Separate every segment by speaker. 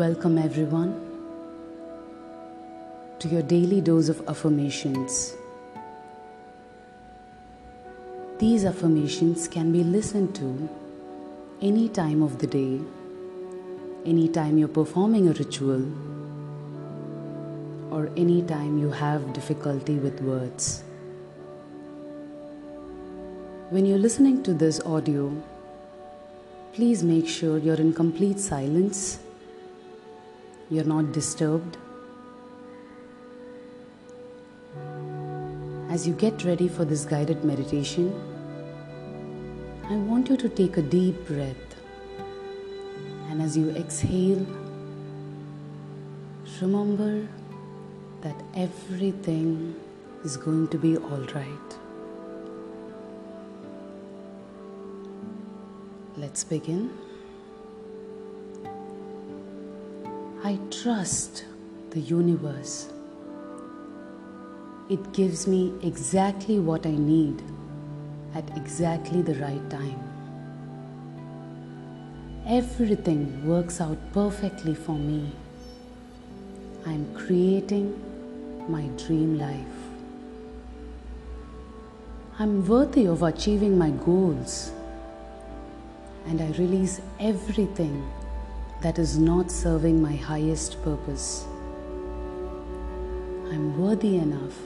Speaker 1: Welcome, everyone, to your daily dose of affirmations. These affirmations can be listened to any time of the day, any time you're performing a ritual, or any time you have difficulty with words. When you're listening to this audio, please make sure you're in complete silence, you're not disturbed. As you get ready for this guided meditation, I want you to take a deep breath. And as you exhale, remember that everything is going to be all right. Let's begin. I trust the universe. It gives me exactly what I need at exactly the right time. Everything works out perfectly for me. I am creating my dream life. I'm worthy of achieving my goals and I release everything that is not serving my highest purpose. I'm worthy enough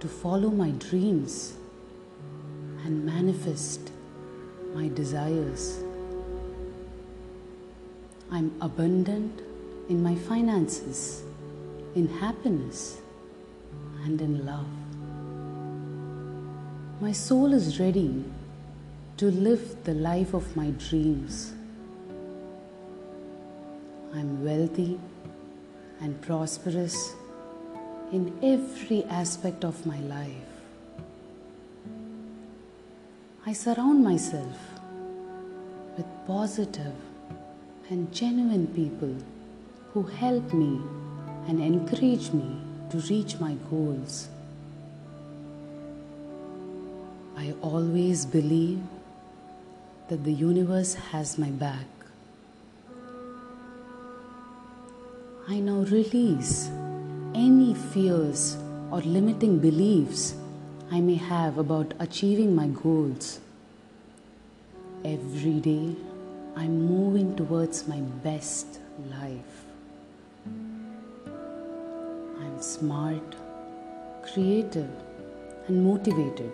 Speaker 1: to follow my dreams and manifest my desires. I'm abundant in my finances, in happiness, and in love. My soul is ready to live the life of my dreams. I'm wealthy and prosperous in every aspect of my life. I surround myself with positive and genuine people who help me and encourage me to reach my goals. I always believe that the universe has my back. I now release any fears or limiting beliefs I may have about achieving my goals. Every day, I'm moving towards my best life. I'm smart, creative, and motivated.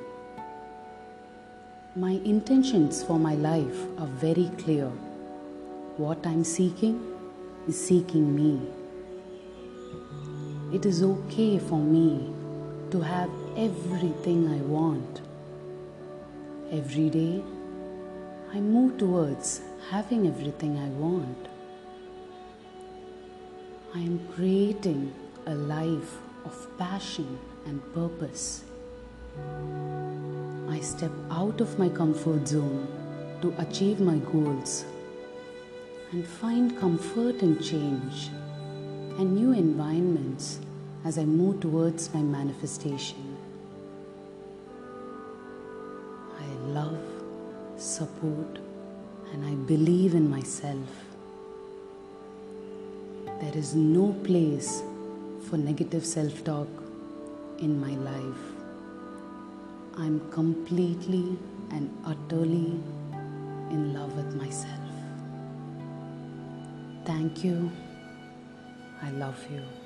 Speaker 1: My intentions for my life are very clear. What I'm seeking is seeking me. It is okay for me to have everything I want. Every day, I move towards having everything I want. I am creating a life of passion and purpose. I step out of my comfort zone to achieve my goals and find comfort in change and new environments as I move towards my manifestation. I love, support, and I believe in myself. There is no place for negative self talk in my life. I'm completely and utterly in love with myself. Thank you. I love you.